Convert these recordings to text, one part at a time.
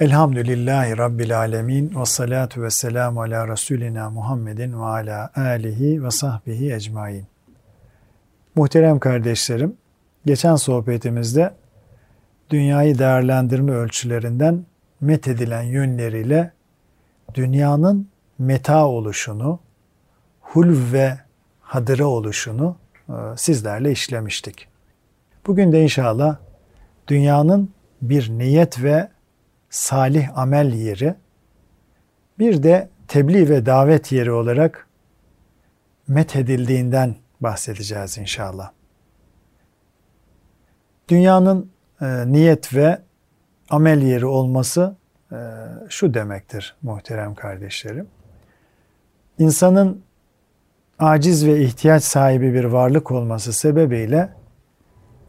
Elhamdülillahi Rabbil alemin ve salatu ve selamu ala Resulina Muhammedin ve ala alihi ve sahbihi ecmain. Muhterem kardeşlerim, geçen sohbetimizde dünyayı değerlendirme ölçülerinden methedilen yönleriyle dünyanın meta oluşunu, hulv ve hadıra oluşunu e, sizlerle işlemiştik. Bugün de inşallah dünyanın bir niyet ve salih amel yeri, bir de tebliğ ve davet yeri olarak methedildiğinden bahsedeceğiz inşallah. Dünyanın e, niyet ve amel yeri olması e, şu demektir muhterem kardeşlerim. İnsanın aciz ve ihtiyaç sahibi bir varlık olması sebebiyle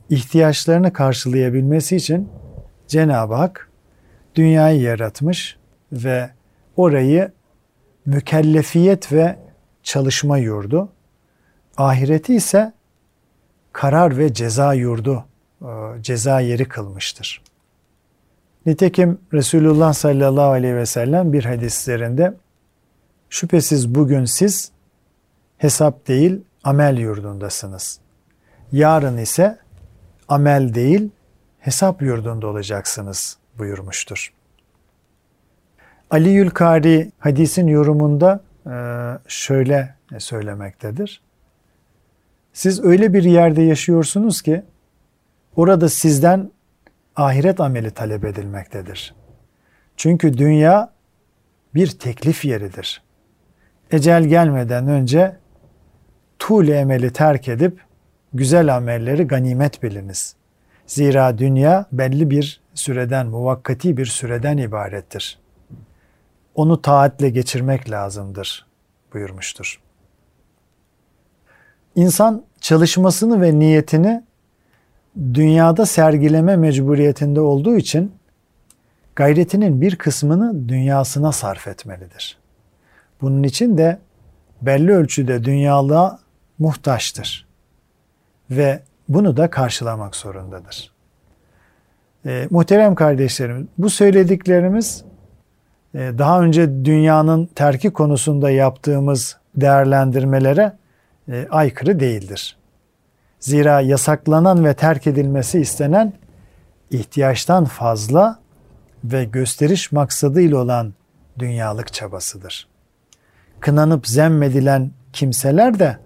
ihtiyaçlarını karşılayabilmesi için Cenab-ı Hak dünyayı yaratmış ve orayı mükellefiyet ve çalışma yurdu, ahireti ise karar ve ceza yurdu, e, ceza yeri kılmıştır. Nitekim Resulullah sallallahu aleyhi ve sellem bir hadislerinde şüphesiz bugün siz hesap değil amel yurdundasınız. Yarın ise amel değil hesap yurdunda olacaksınız buyurmuştur. Ali Yülkari hadisin yorumunda e, şöyle söylemektedir. Siz öyle bir yerde yaşıyorsunuz ki orada sizden ahiret ameli talep edilmektedir. Çünkü dünya bir teklif yeridir. Ecel gelmeden önce tuğle emeli terk edip güzel amelleri ganimet biliniz. Zira dünya belli bir süreden, muvakkati bir süreden ibarettir. Onu taatle geçirmek lazımdır buyurmuştur. İnsan çalışmasını ve niyetini dünyada sergileme mecburiyetinde olduğu için gayretinin bir kısmını dünyasına sarf etmelidir. Bunun için de belli ölçüde dünyalığa muhtaçtır ve bunu da karşılamak zorundadır. E, muhterem kardeşlerim, bu söylediklerimiz e, daha önce dünyanın terki konusunda yaptığımız değerlendirmelere e, aykırı değildir. Zira yasaklanan ve terk edilmesi istenen ihtiyaçtan fazla ve gösteriş maksadıyla olan dünyalık çabasıdır. Kınanıp zemmedilen kimseler de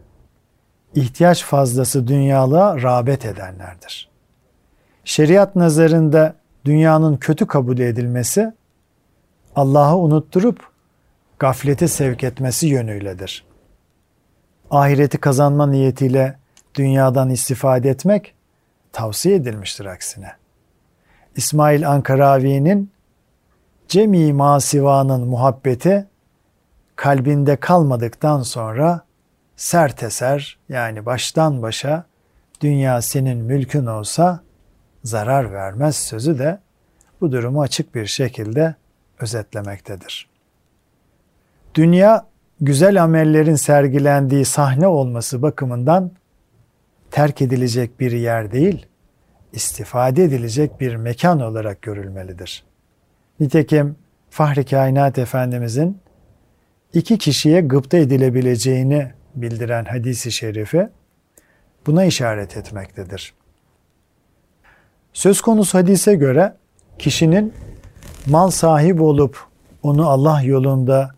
ihtiyaç fazlası dünyalığa rağbet edenlerdir. Şeriat nazarında dünyanın kötü kabul edilmesi Allah'ı unutturup gaflete sevk etmesi yönüyledir. Ahireti kazanma niyetiyle dünyadan istifade etmek tavsiye edilmiştir aksine. İsmail Ankaravi'nin cemi masivanın muhabbeti kalbinde kalmadıktan sonra sert eser yani baştan başa dünya senin mülkün olsa zarar vermez sözü de bu durumu açık bir şekilde özetlemektedir. Dünya güzel amellerin sergilendiği sahne olması bakımından terk edilecek bir yer değil, istifade edilecek bir mekan olarak görülmelidir. Nitekim Fahri Kainat Efendimizin iki kişiye gıpta edilebileceğini bildiren hadisi şerifi buna işaret etmektedir. Söz konusu hadise göre kişinin mal sahibi olup onu Allah yolunda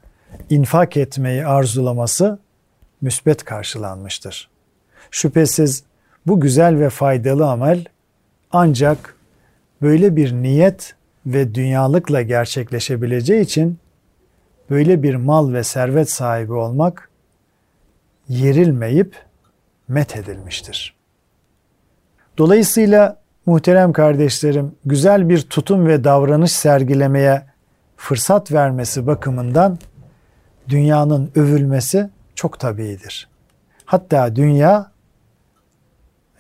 infak etmeyi arzulaması müsbet karşılanmıştır. Şüphesiz bu güzel ve faydalı amel ancak böyle bir niyet ve dünyalıkla gerçekleşebileceği için böyle bir mal ve servet sahibi olmak yerilmeyip met edilmiştir. Dolayısıyla muhterem kardeşlerim güzel bir tutum ve davranış sergilemeye fırsat vermesi bakımından dünyanın övülmesi çok tabiidir. Hatta dünya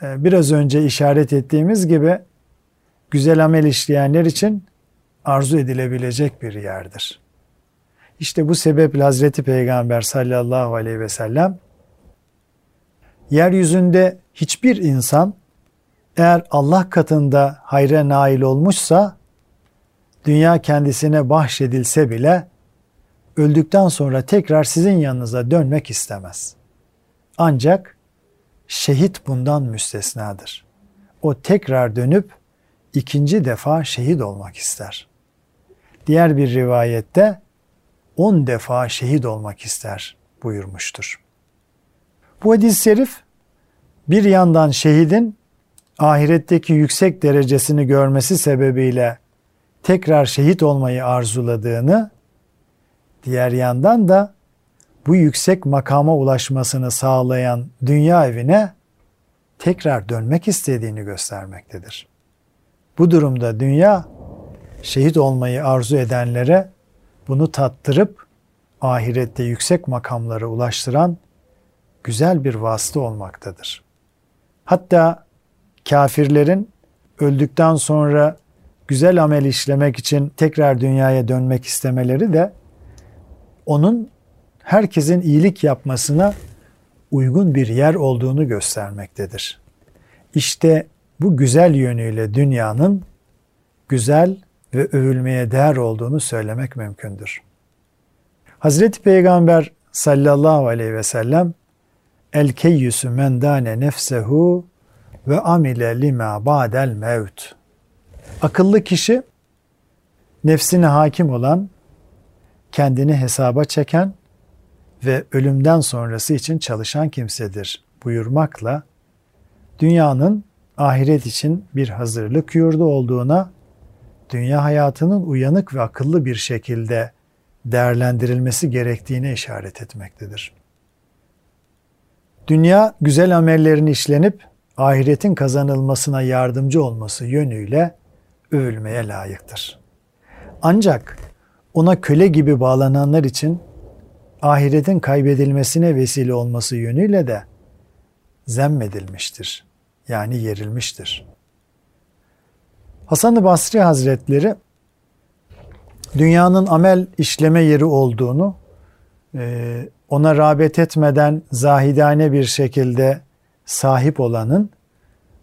e, biraz önce işaret ettiğimiz gibi güzel amel işleyenler için arzu edilebilecek bir yerdir. İşte bu sebeple Hazreti Peygamber sallallahu aleyhi ve sellem yeryüzünde hiçbir insan eğer Allah katında hayra nail olmuşsa dünya kendisine bahşedilse bile öldükten sonra tekrar sizin yanınıza dönmek istemez. Ancak şehit bundan müstesnadır. O tekrar dönüp ikinci defa şehit olmak ister. Diğer bir rivayette on defa şehit olmak ister buyurmuştur. Bu hadis-i şerif bir yandan şehidin ahiretteki yüksek derecesini görmesi sebebiyle tekrar şehit olmayı arzuladığını, diğer yandan da bu yüksek makama ulaşmasını sağlayan dünya evine tekrar dönmek istediğini göstermektedir. Bu durumda dünya şehit olmayı arzu edenlere bunu tattırıp ahirette yüksek makamlara ulaştıran güzel bir vasıta olmaktadır. Hatta kafirlerin öldükten sonra güzel amel işlemek için tekrar dünyaya dönmek istemeleri de onun herkesin iyilik yapmasına uygun bir yer olduğunu göstermektedir. İşte bu güzel yönüyle dünyanın güzel ve övülmeye değer olduğunu söylemek mümkündür. Hazreti Peygamber sallallahu aleyhi ve sellem el keyyüsü men dane nefsehu ve amile lima ba'del mevt. Akıllı kişi nefsine hakim olan, kendini hesaba çeken ve ölümden sonrası için çalışan kimsedir buyurmakla dünyanın ahiret için bir hazırlık yurdu olduğuna, dünya hayatının uyanık ve akıllı bir şekilde değerlendirilmesi gerektiğine işaret etmektedir. Dünya güzel amellerin işlenip ahiretin kazanılmasına yardımcı olması yönüyle övülmeye layıktır. Ancak ona köle gibi bağlananlar için ahiretin kaybedilmesine vesile olması yönüyle de zemmedilmiştir. Yani yerilmiştir. Hasan-ı Basri Hazretleri dünyanın amel işleme yeri olduğunu e, ona rağbet etmeden zahidane bir şekilde sahip olanın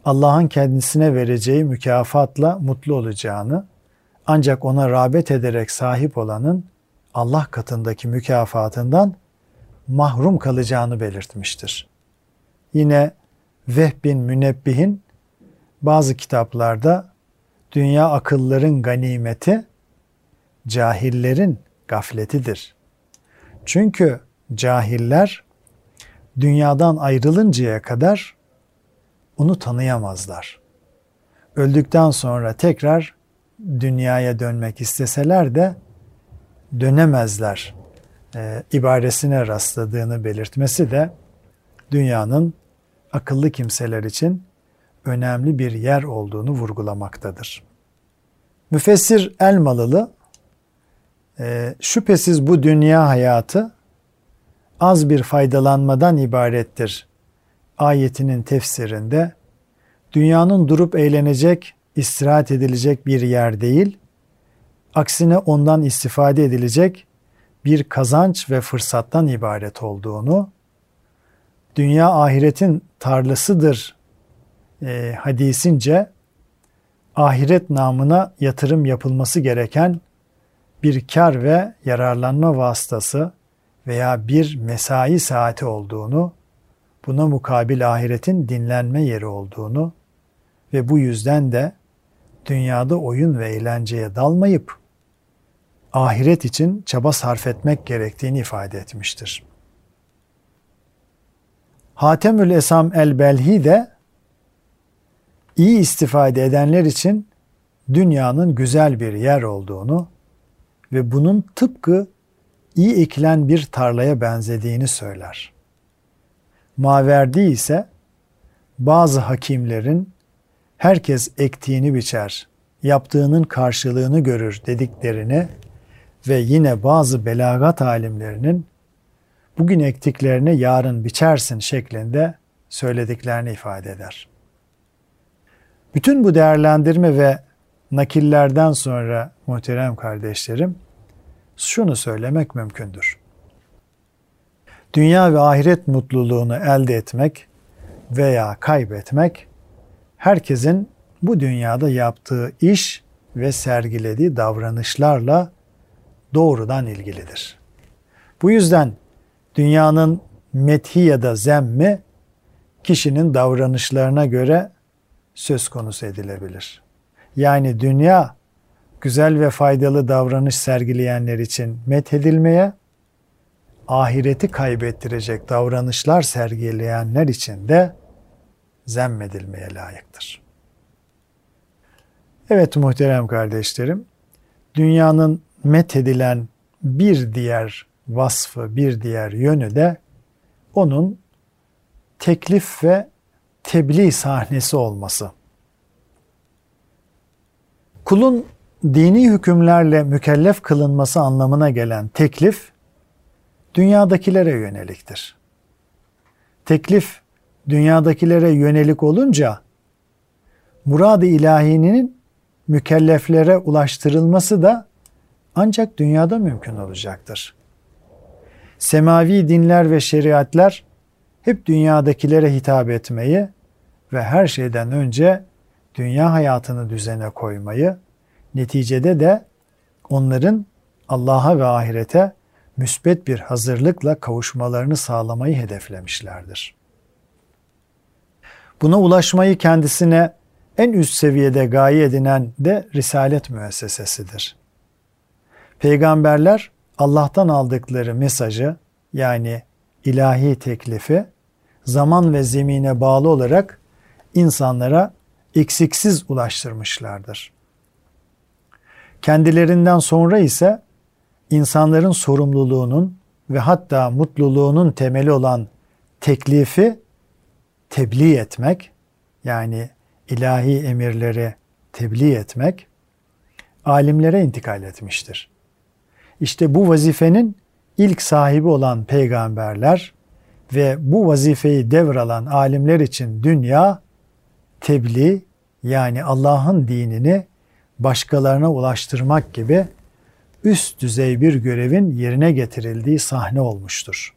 Allah'ın kendisine vereceği mükafatla mutlu olacağını ancak ona rağbet ederek sahip olanın Allah katındaki mükafatından mahrum kalacağını belirtmiştir. Yine Vehbin Münebbihin bazı kitaplarda dünya akılların ganimeti, cahillerin gafletidir. Çünkü cahiller dünyadan ayrılıncaya kadar onu tanıyamazlar. Öldükten sonra tekrar dünyaya dönmek isteseler de dönemezler e, ibaresine rastladığını belirtmesi de dünyanın akıllı kimseler için önemli bir yer olduğunu vurgulamaktadır. Müfessir Elmalılı e, şüphesiz bu dünya hayatı az bir faydalanmadan ibarettir. Ayetinin tefsirinde dünyanın durup eğlenecek, istirahat edilecek bir yer değil, aksine ondan istifade edilecek bir kazanç ve fırsattan ibaret olduğunu, dünya ahiretin tarlasıdır e, hadisince ahiret namına yatırım yapılması gereken bir kar ve yararlanma vasıtası veya bir mesai saati olduğunu, buna mukabil ahiretin dinlenme yeri olduğunu ve bu yüzden de dünyada oyun ve eğlenceye dalmayıp ahiret için çaba sarf etmek gerektiğini ifade etmiştir. Hatemül Esam el-Belhi de iyi istifade edenler için dünyanın güzel bir yer olduğunu ve bunun tıpkı iyi ekilen bir tarlaya benzediğini söyler. Maverdi ise bazı hakimlerin herkes ektiğini biçer, yaptığının karşılığını görür dediklerini ve yine bazı belagat alimlerinin bugün ektiklerini yarın biçersin şeklinde söylediklerini ifade eder. Bütün bu değerlendirme ve nakillerden sonra muhterem kardeşlerim şunu söylemek mümkündür. Dünya ve ahiret mutluluğunu elde etmek veya kaybetmek herkesin bu dünyada yaptığı iş ve sergilediği davranışlarla doğrudan ilgilidir. Bu yüzden dünyanın methi ya da zemmi kişinin davranışlarına göre söz konusu edilebilir. Yani dünya güzel ve faydalı davranış sergileyenler için methedilmeye, ahireti kaybettirecek davranışlar sergileyenler için de zemmedilmeye layıktır. Evet muhterem kardeşlerim, dünyanın methedilen bir diğer vasfı, bir diğer yönü de onun teklif ve tebliğ sahnesi olması. Kulun dini hükümlerle mükellef kılınması anlamına gelen teklif dünyadakilere yöneliktir. Teklif dünyadakilere yönelik olunca murad-ı ilahinin mükelleflere ulaştırılması da ancak dünyada mümkün olacaktır. Semavi dinler ve şeriatlar hep dünyadakilere hitap etmeyi ve her şeyden önce dünya hayatını düzene koymayı, neticede de onların Allah'a ve ahirete müsbet bir hazırlıkla kavuşmalarını sağlamayı hedeflemişlerdir. Buna ulaşmayı kendisine en üst seviyede gaye edinen de risalet müessesesidir. Peygamberler Allah'tan aldıkları mesajı yani ilahi teklifi zaman ve zemine bağlı olarak insanlara eksiksiz ulaştırmışlardır. Kendilerinden sonra ise insanların sorumluluğunun ve hatta mutluluğunun temeli olan teklifi tebliğ etmek yani ilahi emirleri tebliğ etmek alimlere intikal etmiştir. İşte bu vazifenin ilk sahibi olan peygamberler ve bu vazifeyi devralan alimler için dünya tebliğ yani Allah'ın dinini başkalarına ulaştırmak gibi üst düzey bir görevin yerine getirildiği sahne olmuştur.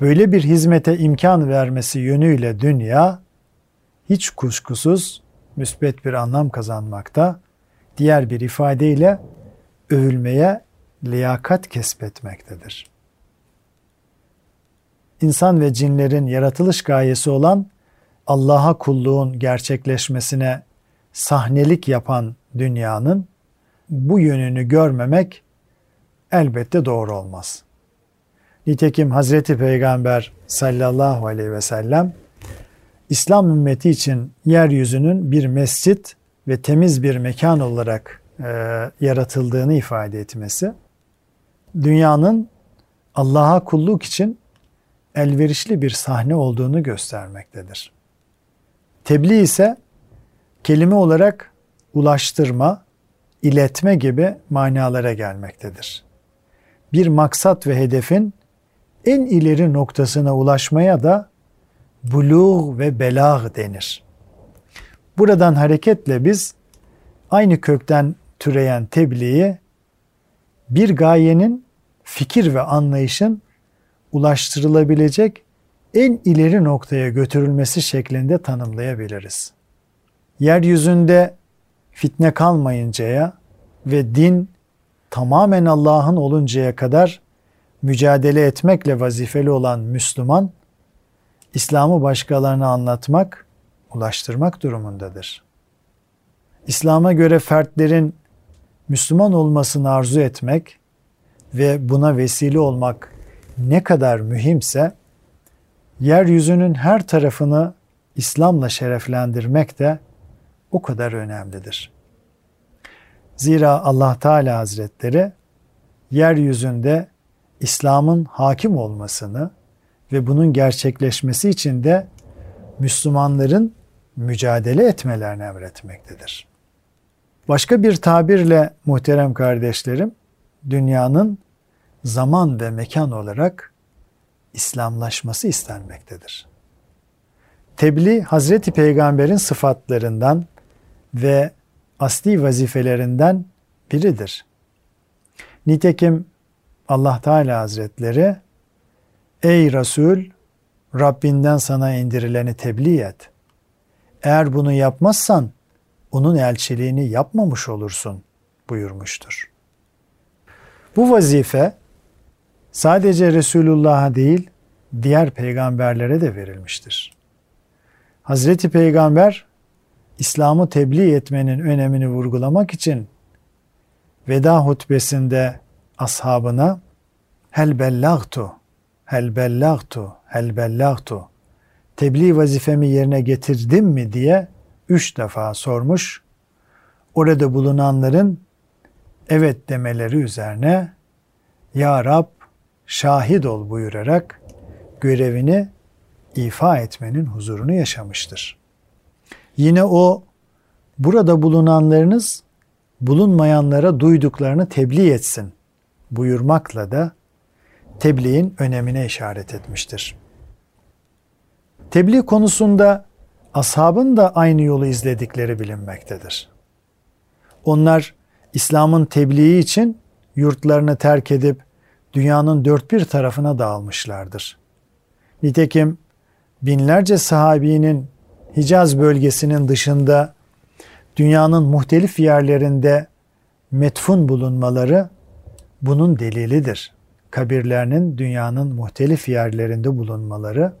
Böyle bir hizmete imkan vermesi yönüyle dünya hiç kuşkusuz müsbet bir anlam kazanmakta, diğer bir ifadeyle övülmeye liyakat kesbetmektedir. İnsan ve cinlerin yaratılış gayesi olan Allah'a kulluğun gerçekleşmesine sahnelik yapan dünyanın bu yönünü görmemek elbette doğru olmaz. Nitekim Hazreti Peygamber sallallahu aleyhi ve sellem İslam ümmeti için yeryüzünün bir mescit ve temiz bir mekan olarak e, yaratıldığını ifade etmesi, dünyanın Allah'a kulluk için elverişli bir sahne olduğunu göstermektedir. Tebliğ ise kelime olarak ulaştırma, iletme gibi manalara gelmektedir. Bir maksat ve hedefin en ileri noktasına ulaşmaya da buluğ ve belag denir. Buradan hareketle biz aynı kökten türeyen tebliği bir gayenin fikir ve anlayışın ulaştırılabilecek en ileri noktaya götürülmesi şeklinde tanımlayabiliriz. Yeryüzünde fitne kalmayıncaya ve din tamamen Allah'ın oluncaya kadar mücadele etmekle vazifeli olan Müslüman, İslam'ı başkalarına anlatmak, ulaştırmak durumundadır. İslam'a göre fertlerin Müslüman olmasını arzu etmek ve buna vesile olmak ne kadar mühimse yeryüzünün her tarafını İslam'la şereflendirmek de o kadar önemlidir. Zira Allah Teala Hazretleri yeryüzünde İslam'ın hakim olmasını ve bunun gerçekleşmesi için de Müslümanların mücadele etmelerini emretmektedir. Başka bir tabirle muhterem kardeşlerim, dünyanın zaman ve mekan olarak İslamlaşması istenmektedir. Tebliğ Hazreti Peygamber'in sıfatlarından ve asli vazifelerinden biridir. Nitekim Allah Teala Hazretleri Ey Resul Rabbinden sana indirileni tebliğ et. Eğer bunu yapmazsan onun elçiliğini yapmamış olursun buyurmuştur. Bu vazife sadece Resulullah'a değil diğer peygamberlere de verilmiştir. Hazreti Peygamber İslam'ı tebliğ etmenin önemini vurgulamak için veda hutbesinde ashabına hel bellagtu, hel bellagtu, hel bellagtu tebliğ vazifemi yerine getirdim mi diye üç defa sormuş. Orada bulunanların evet demeleri üzerine Ya Rab şahit ol buyurarak görevini ifa etmenin huzurunu yaşamıştır. Yine o burada bulunanlarınız bulunmayanlara duyduklarını tebliğ etsin buyurmakla da tebliğin önemine işaret etmiştir. Tebliğ konusunda ashabın da aynı yolu izledikleri bilinmektedir. Onlar İslam'ın tebliği için yurtlarını terk edip dünyanın dört bir tarafına dağılmışlardır. Nitekim binlerce sahabinin Hicaz bölgesinin dışında dünyanın muhtelif yerlerinde metfun bulunmaları bunun delilidir. Kabirlerinin dünyanın muhtelif yerlerinde bulunmaları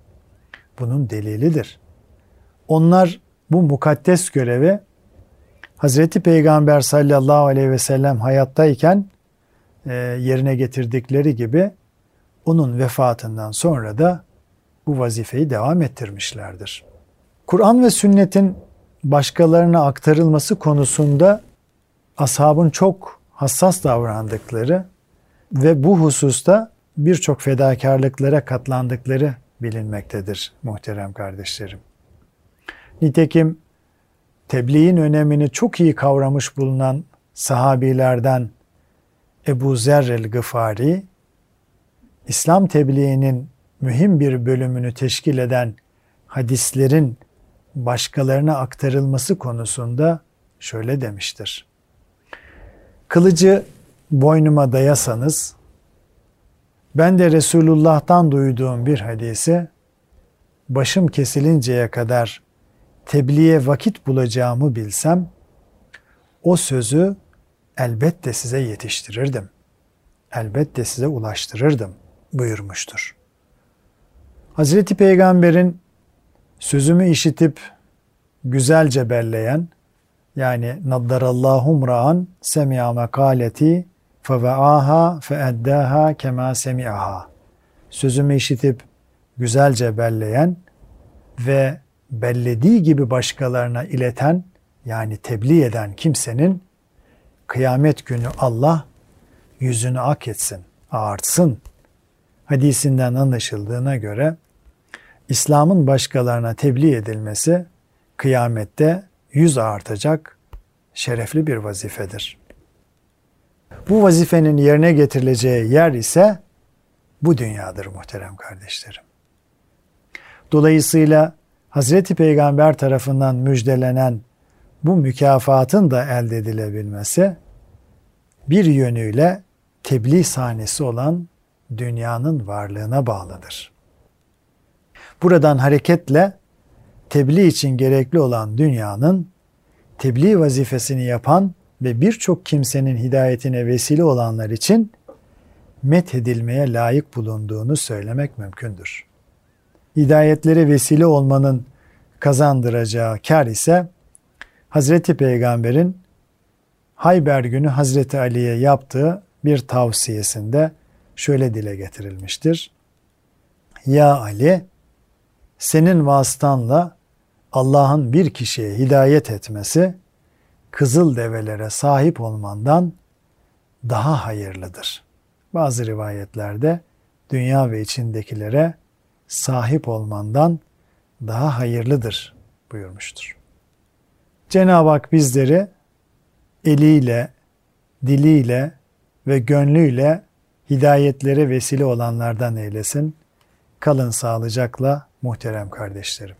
bunun delilidir. Onlar bu mukaddes görevi Hazreti Peygamber sallallahu aleyhi ve sellem hayattayken e, yerine getirdikleri gibi onun vefatından sonra da bu vazifeyi devam ettirmişlerdir. Kur'an ve sünnetin başkalarına aktarılması konusunda ashabın çok hassas davrandıkları ve bu hususta birçok fedakarlıklara katlandıkları bilinmektedir muhterem kardeşlerim. Nitekim tebliğin önemini çok iyi kavramış bulunan sahabilerden Ebu Zer el-Gıfari, İslam tebliğinin mühim bir bölümünü teşkil eden hadislerin başkalarına aktarılması konusunda şöyle demiştir. Kılıcı boynuma dayasanız, ben de Resulullah'tan duyduğum bir hadisi, başım kesilinceye kadar tebliğe vakit bulacağımı bilsem, o sözü elbette size yetiştirirdim. Elbette size ulaştırırdım buyurmuştur. Hazreti Peygamber'in sözümü işitip güzelce belleyen yani naddarallahu ra'an semi'a mekaleti feve'aha feeddaha kema semi'aha. Sözümü işitip güzelce belleyen ve bellediği gibi başkalarına ileten yani tebliğ eden kimsenin kıyamet günü Allah yüzünü ak etsin, ağartsın hadisinden anlaşıldığına göre İslam'ın başkalarına tebliğ edilmesi kıyamette yüz artacak şerefli bir vazifedir. Bu vazifenin yerine getirileceği yer ise bu dünyadır muhterem kardeşlerim. Dolayısıyla Hazreti Peygamber tarafından müjdelenen bu mükafatın da elde edilebilmesi bir yönüyle tebliğ sahnesi olan dünyanın varlığına bağlıdır. Buradan hareketle tebliğ için gerekli olan dünyanın tebliğ vazifesini yapan ve birçok kimsenin hidayetine vesile olanlar için methedilmeye layık bulunduğunu söylemek mümkündür. Hidayetlere vesile olmanın kazandıracağı kar ise Hazreti Peygamber'in Hayber günü Hazreti Ali'ye yaptığı bir tavsiyesinde şöyle dile getirilmiştir. Ya Ali, senin vasıtanla Allah'ın bir kişiye hidayet etmesi, kızıl develere sahip olmandan daha hayırlıdır. Bazı rivayetlerde dünya ve içindekilere sahip olmandan daha hayırlıdır buyurmuştur. Cenab-ı Hak bizleri eliyle, diliyle ve gönlüyle hidayetlere vesile olanlardan eylesin. Kalın sağlıcakla muhterem kardeşlerim.